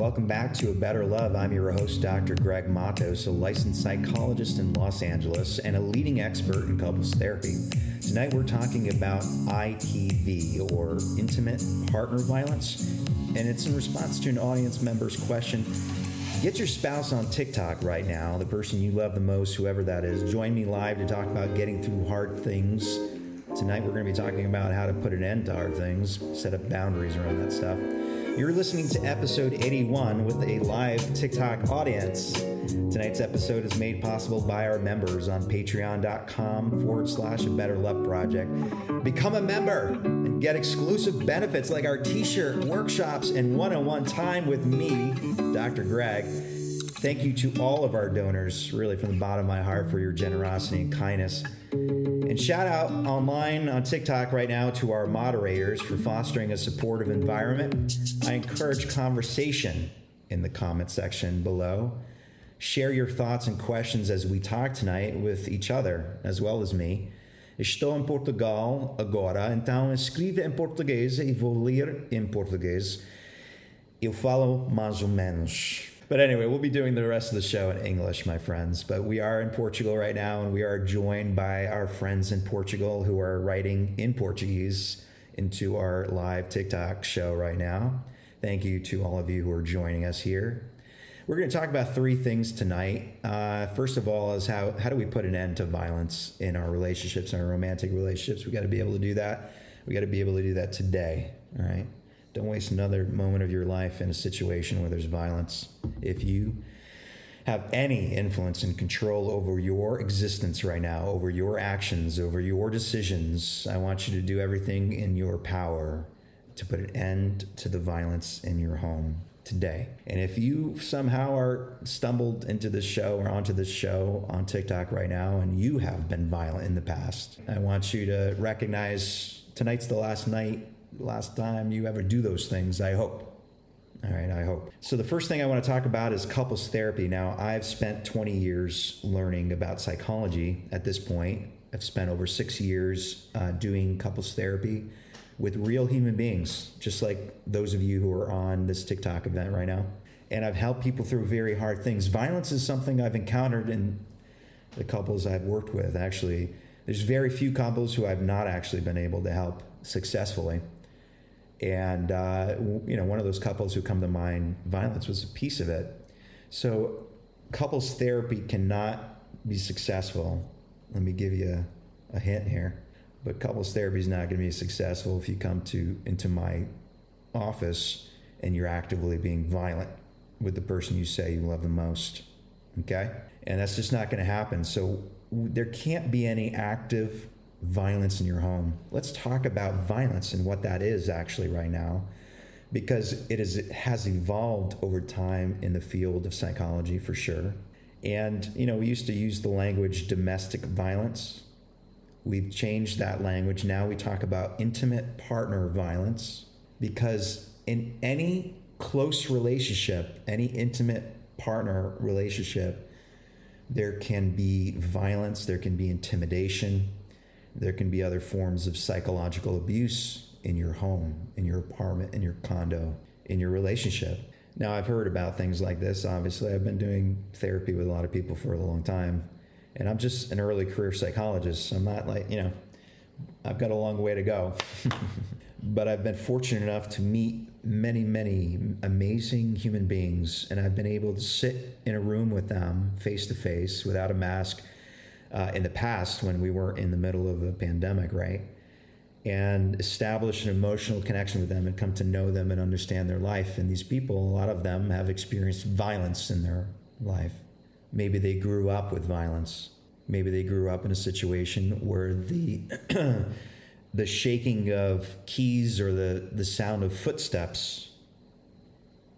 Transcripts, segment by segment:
Welcome back to A Better Love. I'm your host, Dr. Greg Matos, a licensed psychologist in Los Angeles and a leading expert in couples therapy. Tonight we're talking about IPV, or intimate partner violence, and it's in response to an audience member's question. Get your spouse on TikTok right now, the person you love the most, whoever that is. Join me live to talk about getting through hard things. Tonight we're going to be talking about how to put an end to hard things, set up boundaries around that stuff. You're listening to episode 81 with a live TikTok audience. Tonight's episode is made possible by our members on patreon.com forward slash a better love project. Become a member and get exclusive benefits like our t shirt, workshops, and one on one time with me, Dr. Greg. Thank you to all of our donors, really from the bottom of my heart, for your generosity and kindness. And shout out online on TikTok right now to our moderators for fostering a supportive environment. I encourage conversation in the comment section below. Share your thoughts and questions as we talk tonight with each other, as well as me. Estou em Portugal agora, então escreva em português e vou ler em português. Eu falo mais ou menos. But anyway, we'll be doing the rest of the show in English, my friends. But we are in Portugal right now, and we are joined by our friends in Portugal who are writing in Portuguese into our live TikTok show right now. Thank you to all of you who are joining us here. We're going to talk about three things tonight. Uh, first of all, is how how do we put an end to violence in our relationships, our romantic relationships? We got to be able to do that. We got to be able to do that today. All right. Don't waste another moment of your life in a situation where there's violence. If you have any influence and control over your existence right now, over your actions, over your decisions, I want you to do everything in your power to put an end to the violence in your home today. And if you somehow are stumbled into this show or onto this show on TikTok right now and you have been violent in the past, I want you to recognize tonight's the last night last time you ever do those things, I hope. All right, I hope. So, the first thing I want to talk about is couples therapy. Now, I've spent 20 years learning about psychology at this point. I've spent over six years uh, doing couples therapy with real human beings, just like those of you who are on this TikTok event right now. And I've helped people through very hard things. Violence is something I've encountered in the couples I've worked with. Actually, there's very few couples who I've not actually been able to help successfully and uh, you know one of those couples who come to mind violence was a piece of it. So couples therapy cannot be successful. Let me give you a, a hint here. But couples therapy is not going to be successful if you come to into my office and you're actively being violent with the person you say you love the most okay? And that's just not going to happen. So there can't be any active violence in your home. Let's talk about violence and what that is actually right now, because it, is, it has evolved over time in the field of psychology for sure. And, you know, we used to use the language domestic violence. We've changed that language. Now we talk about intimate partner violence because in any close relationship, any intimate partner relationship, there can be violence, there can be intimidation, there can be other forms of psychological abuse in your home, in your apartment, in your condo, in your relationship. Now, I've heard about things like this. Obviously, I've been doing therapy with a lot of people for a long time, and I'm just an early career psychologist. I'm not like, you know, I've got a long way to go. but I've been fortunate enough to meet many, many amazing human beings, and I've been able to sit in a room with them face to face without a mask uh, in the past when we were in the middle of a pandemic, right? And establish an emotional connection with them and come to know them and understand their life. And these people, a lot of them have experienced violence in their life. Maybe they grew up with violence. Maybe they grew up in a situation where the the shaking of keys or the, the sound of footsteps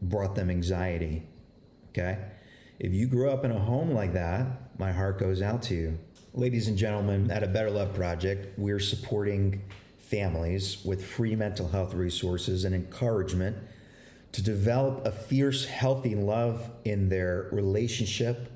brought them anxiety. Okay? If you grew up in a home like that, my heart goes out to you. Ladies and gentlemen, at a Better Love Project, we're supporting families with free mental health resources and encouragement to develop a fierce, healthy love in their relationship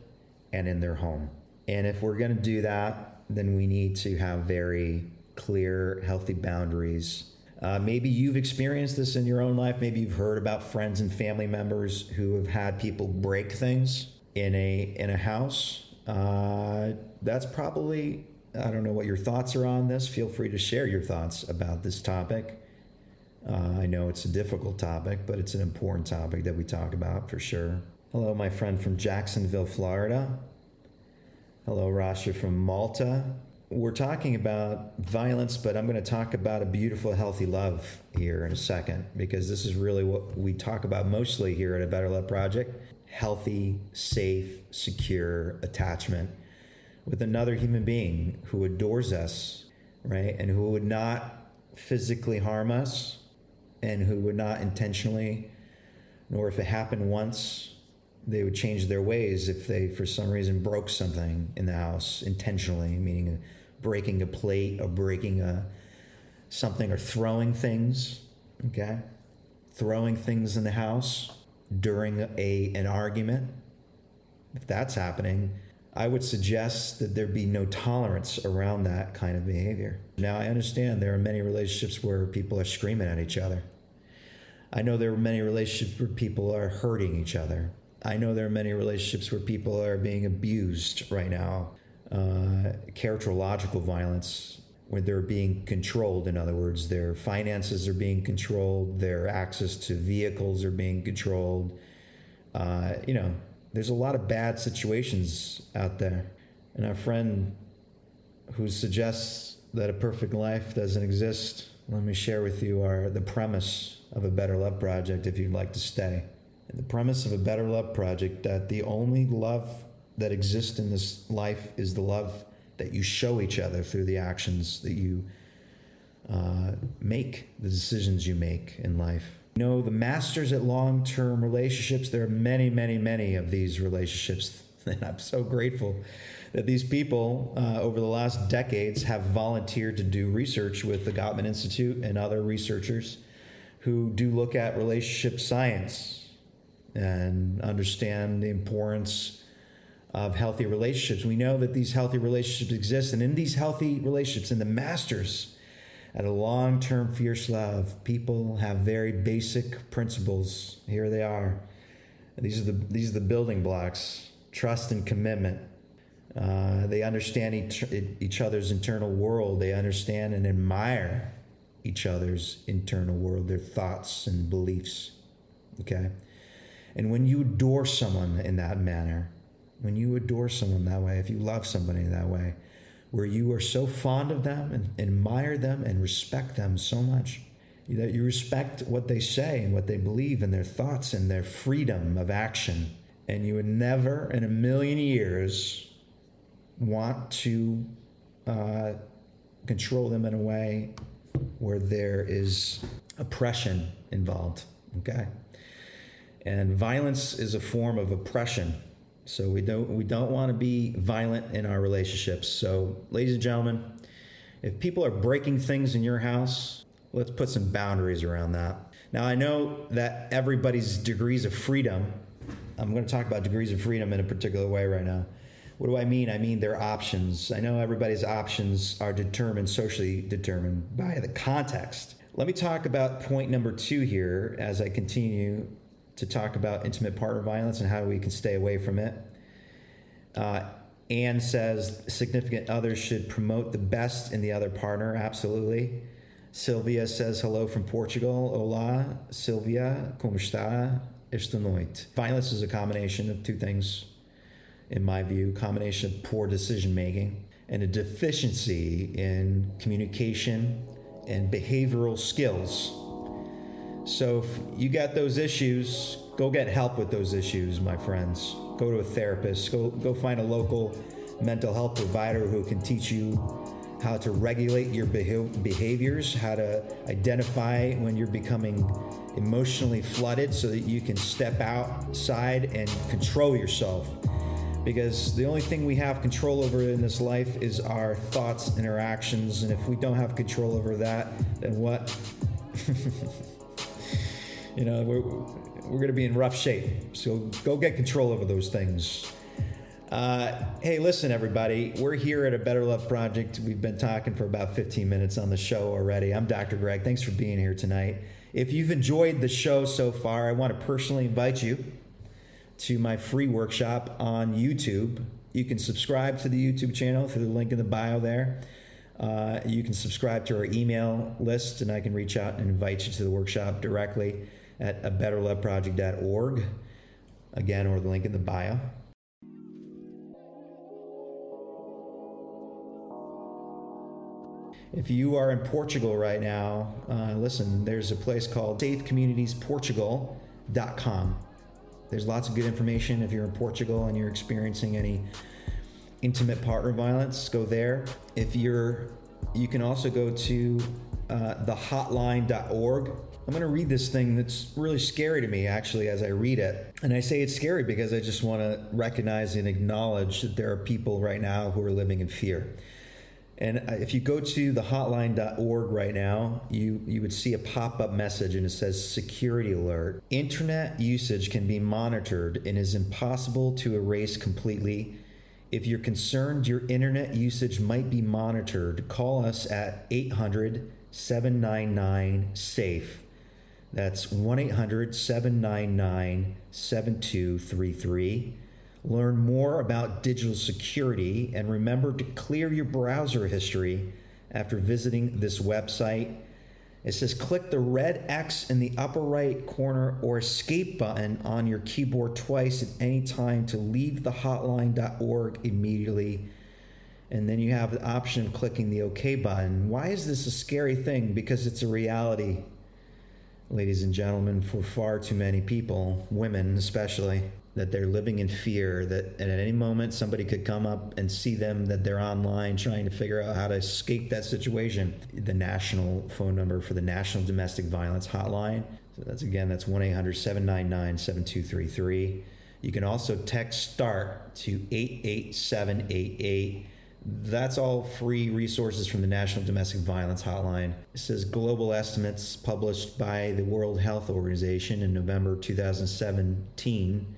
and in their home. And if we're going to do that, then we need to have very clear, healthy boundaries Uh, maybe you've experienced this in your own life. Maybe you've heard about friends and family members who have had people break things in a in a house. Uh, that's probably I don't know what your thoughts are on this. Feel free to share your thoughts about this topic. Uh, I know it's a difficult topic, but it's an important topic that we talk about for sure. Hello, my friend from Jacksonville, Florida. Hello, Rasha from Malta. We're talking about violence, but I'm going to talk about a beautiful, healthy love here in a second because this is really what we talk about mostly here at a Better Love Project healthy, safe, secure attachment with another human being who adores us, right? And who would not physically harm us and who would not intentionally, nor if it happened once, they would change their ways if they, for some reason, broke something in the house intentionally, meaning breaking a plate or breaking a something or throwing things. Okay, throwing things in the house during a an argument. If that's happening, I would suggest that there be no tolerance around that kind of behavior. Now, I understand there are many relationships where people are screaming at each other. I know there are many relationships where people are hurting each other. I know there are many relationships where people are being abused right now. Uh, characterological violence, where they're being controlled. In other words, their finances are being controlled, their access to vehicles are being controlled. Uh, you know, there's a lot of bad situations out there. And our friend who suggests that a perfect life doesn't exist, let me share with you our the premise of a better love project if you'd like to stay. The premise of a better love project that the only love that exists in this life is the love that you show each other through the actions that you uh, make, the decisions you make in life. You know, the masters at long term relationships, there are many, many, many of these relationships. And I'm so grateful that these people uh, over the last decades have volunteered to do research with the Gottman Institute and other researchers who do look at relationship science and understand the importance of healthy relationships. We know that these healthy relationships exist, and in these healthy relationships, in the masters at a long term fierce love, people have very basic principles. Here they are. These are the these are the building blocks: trust and commitment. Uh, they understand each, each other's internal world. They understand and admire each other's internal world, their thoughts and beliefs. Okay? And when you adore someone in that manner, when you adore someone that way, if you love somebody that way, where you are so fond of them and admire them and respect them so much that you respect what they say and what they believe and their thoughts and their freedom of action, and you would never in a million years want to uh, control them in a way where there is oppression involved. Okay? And violence is a form of oppression. So we don't we don't want to be violent in our relationships. So, ladies and gentlemen, if people are breaking things in your house, let's put some boundaries around that. Now, I know that everybody's degrees of freedom. I'm going to talk about degrees of freedom in a particular way right now. What do I mean? I mean their options. I know everybody's options are determined, socially determined by the context. Let me talk about point number two here as I continue to talk about intimate partner violence and how we can stay away from it. Uh, Anne says significant others should promote the best in the other partner. Absolutely. Sylvia says hello from Portugal. Hola, Sylvia. Como está esta noite? Violence is a combination of two things, in my view combination of poor decision making and a deficiency in communication and behavioral skills so if you got those issues, go get help with those issues, my friends. Go to a therapist. Go go find a local mental health provider who can teach you how to regulate your behaviors, how to identify when you're becoming emotionally flooded so that you can step outside and control yourself. Because the only thing we have control over in this life is our thoughts and our actions. And if we don't have control over that, then what? you know, we're, we're going to be in rough shape. So go get control over those things. Uh, hey, listen, everybody. We're here at a Better Love Project. We've been talking for about 15 minutes on the show already. I'm Dr. Greg. Thanks for being here tonight. If you've enjoyed the show so far, I want to personally invite you to my free workshop on YouTube. You can subscribe to the YouTube channel through the link in the bio there. Uh, you can subscribe to our email list, and I can reach out and invite you to the workshop directly at a. Again, or the link in the bio. If you are in Portugal right now, uh, listen, there's a place called safecommunitiesportugal.com. There's lots of good information if you're in Portugal and you're experiencing any intimate partner violence, go there. If you're, you can also go to uh, thehotline.org. I'm going to read this thing that's really scary to me, actually, as I read it. And I say it's scary because I just want to recognize and acknowledge that there are people right now who are living in fear. And uh, if you go to the hotline.org right now, you, you would see a pop up message and it says security alert. Internet usage can be monitored and is impossible to erase completely. If you're concerned your internet usage might be monitored, call us at 800 799 SAFE. That's 1 800 799 7233. Learn more about digital security and remember to clear your browser history after visiting this website. It says click the red X in the upper right corner or escape button on your keyboard twice at any time to leave the hotline.org immediately. And then you have the option of clicking the OK button. Why is this a scary thing? Because it's a reality, ladies and gentlemen, for far too many people, women especially that they're living in fear that at any moment somebody could come up and see them that they're online trying to figure out how to escape that situation. The national phone number for the national domestic violence hotline so that's again that's 1-800-799-7233 you can also text start to 88788 that's all free resources from the National Domestic Violence Hotline. It says global estimates published by the World Health Organization in November 2017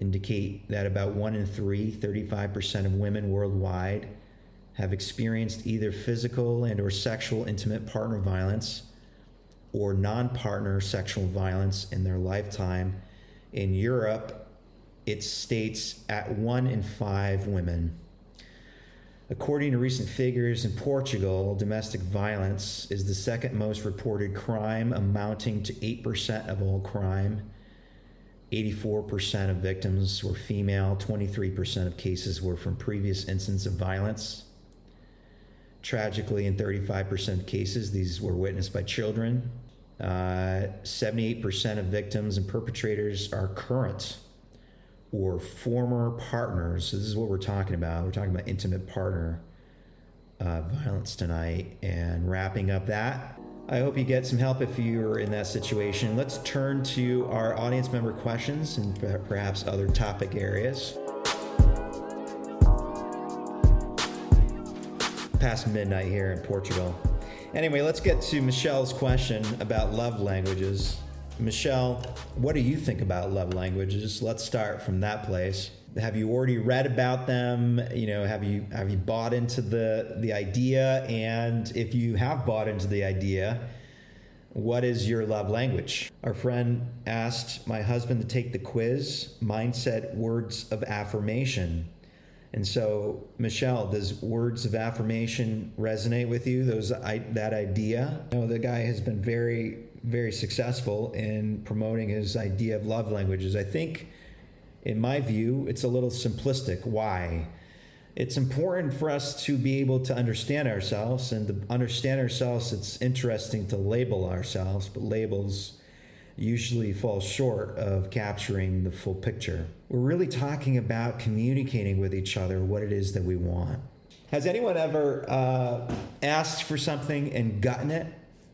indicate that about one in three, 35% of women worldwide, have experienced either physical and or sexual intimate partner violence or non-partner sexual violence in their lifetime. In Europe, it states at one in five women. According to recent figures in Portugal, domestic violence is the second most reported crime, amounting to 8% of all crime 84% of victims were female, 23% of cases were from previous incidents of violence. Tragically, in 35% of cases, these were witnessed by children. Uh, 78% of victims and perpetrators are current or former partners. So, this is what we're talking about. We're talking about intimate partner uh, violence tonight. And wrapping up that, I hope you get some help if you're in that situation. Let's turn to our audience member questions and perhaps other topic areas. Past midnight here in Portugal. Anyway, let's get to Michelle's question about love languages. Michelle, what do you think about love languages? Let's start from that place. Have you already read about them? You know have you have you bought into the the idea? And if you have bought into the idea what is your love language? Our friend asked my husband to take the quiz mindset words of affirmation. And so michelle does words of affirmation resonate with you? Those I, that idea? You know the guy has been very very successful in promoting his idea of love languages i think in my view, it's a little simplistic. Why? It's important for us to be able to understand ourselves, and to understand ourselves, it's interesting to label ourselves, but labels usually fall short of capturing the full picture. We're really talking about communicating with each other what it is that we want. Has anyone ever uh, asked for something and gotten it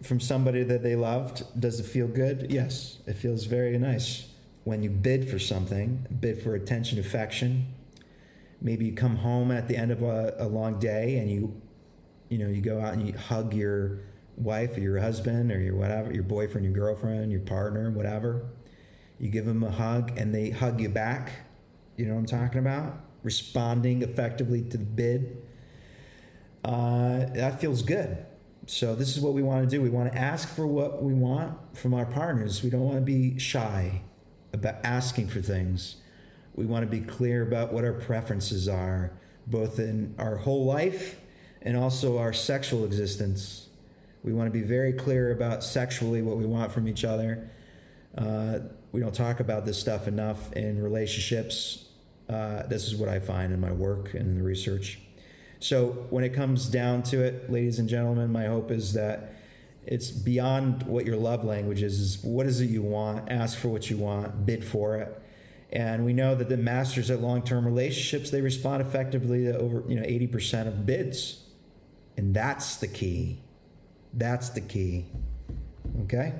from somebody that they loved? Does it feel good? Yes, it feels very nice when you bid for something, bid for attention, affection. Maybe you come home at the end of a, a long day and you, you know, you go out and you hug your wife or your husband or your whatever, your boyfriend, your girlfriend, your partner, whatever. You give them a hug and they hug you back. You know what I'm talking about? responding effectively to the bid, uh, that feels good. So this is what we want to do. We want to ask for what we want from our partners. We don't want to be shy about asking for things. We want to be clear about what our preferences are, both in our whole life and also our sexual existence. We want to be very clear about sexually what we want from each other. Uh, we don't talk about this stuff enough in relationships. Uh, this is what I find in my work and in the research. So when it comes down to it, ladies and gentlemen, my hope is that it's beyond what your love language is. Is what is it you want? Ask for what you want. Bid for it. And we know that the masters at long-term relationships they respond effectively to over you know eighty percent of bids, and that's the key. That's the key. Okay.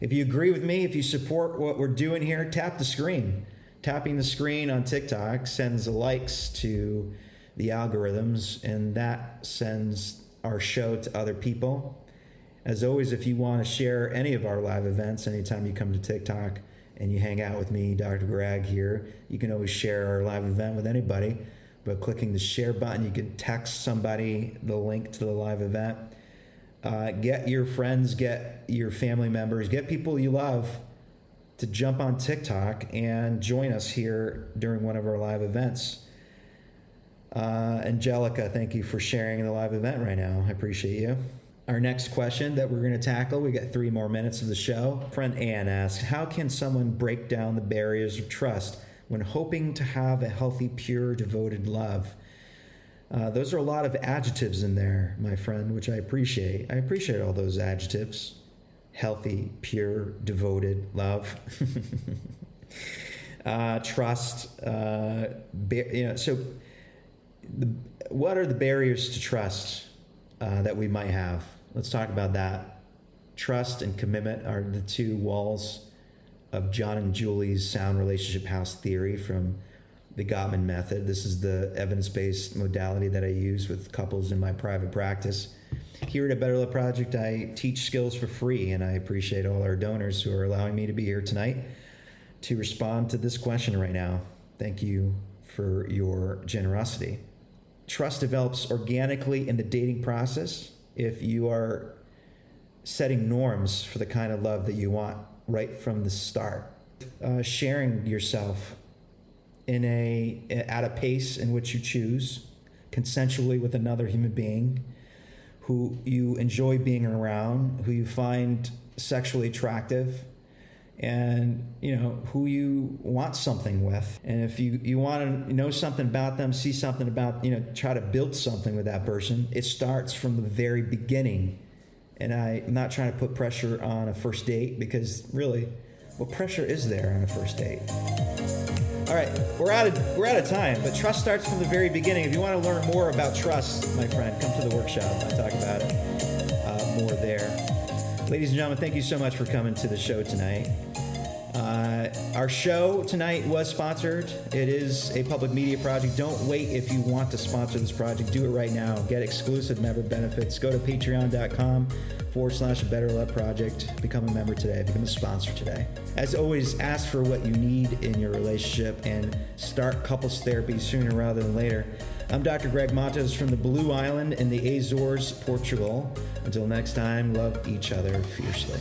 If you agree with me, if you support what we're doing here, tap the screen. Tapping the screen on TikTok sends likes to the algorithms, and that sends our show to other people. As always, if you want to share any of our live events, anytime you come to TikTok and you hang out with me, Dr. Greg here, you can always share our live event with anybody. But clicking the share button, you can text somebody the link to the live event. Uh, get your friends, get your family members, get people you love to jump on TikTok and join us here during one of our live events. Uh, Angelica, thank you for sharing the live event right now. I appreciate you. Our next question that we're going to tackle, we got three more minutes of the show. Friend Ann asks How can someone break down the barriers of trust when hoping to have a healthy, pure, devoted love? Uh, those are a lot of adjectives in there, my friend, which I appreciate. I appreciate all those adjectives healthy, pure, devoted love. uh, trust, uh, you know, so the, what are the barriers to trust uh, that we might have? Let's talk about that. Trust and commitment are the two walls of John and Julie's sound relationship house theory from the Gottman method. This is the evidence based modality that I use with couples in my private practice. Here at a Better Love Project, I teach skills for free, and I appreciate all our donors who are allowing me to be here tonight to respond to this question right now. Thank you for your generosity. Trust develops organically in the dating process if you are setting norms for the kind of love that you want right from the start. Uh, sharing yourself in a at a pace in which you choose, consensually with another human being, who you enjoy being around, who you find sexually attractive, and you know who you want something with. And if you you want to know something about them see something about you know try to build something with that person it starts from the very beginning. And I, i'm not trying to put pressure on a first date because really what pressure is there on a first date? All right we're out of we're out of time but trust starts from the very beginning. If you want to learn more about trust my friend come to the workshop. I talk about it uh, more there. Ladies and gentlemen thank you so much for coming to the show tonight uh, our show tonight was sponsored. It is a public media project. Don't wait if you want to sponsor this project. Do it right now. Get exclusive member benefits. Go to patreon.com forward slash Better Love Project. Become a member today. Become a sponsor today. As always, ask for what you need in your relationship and start couples therapy sooner rather than later. I'm Dr. Greg Matos from the Blue Island in the Azores, Portugal. Until next time, love each other fiercely.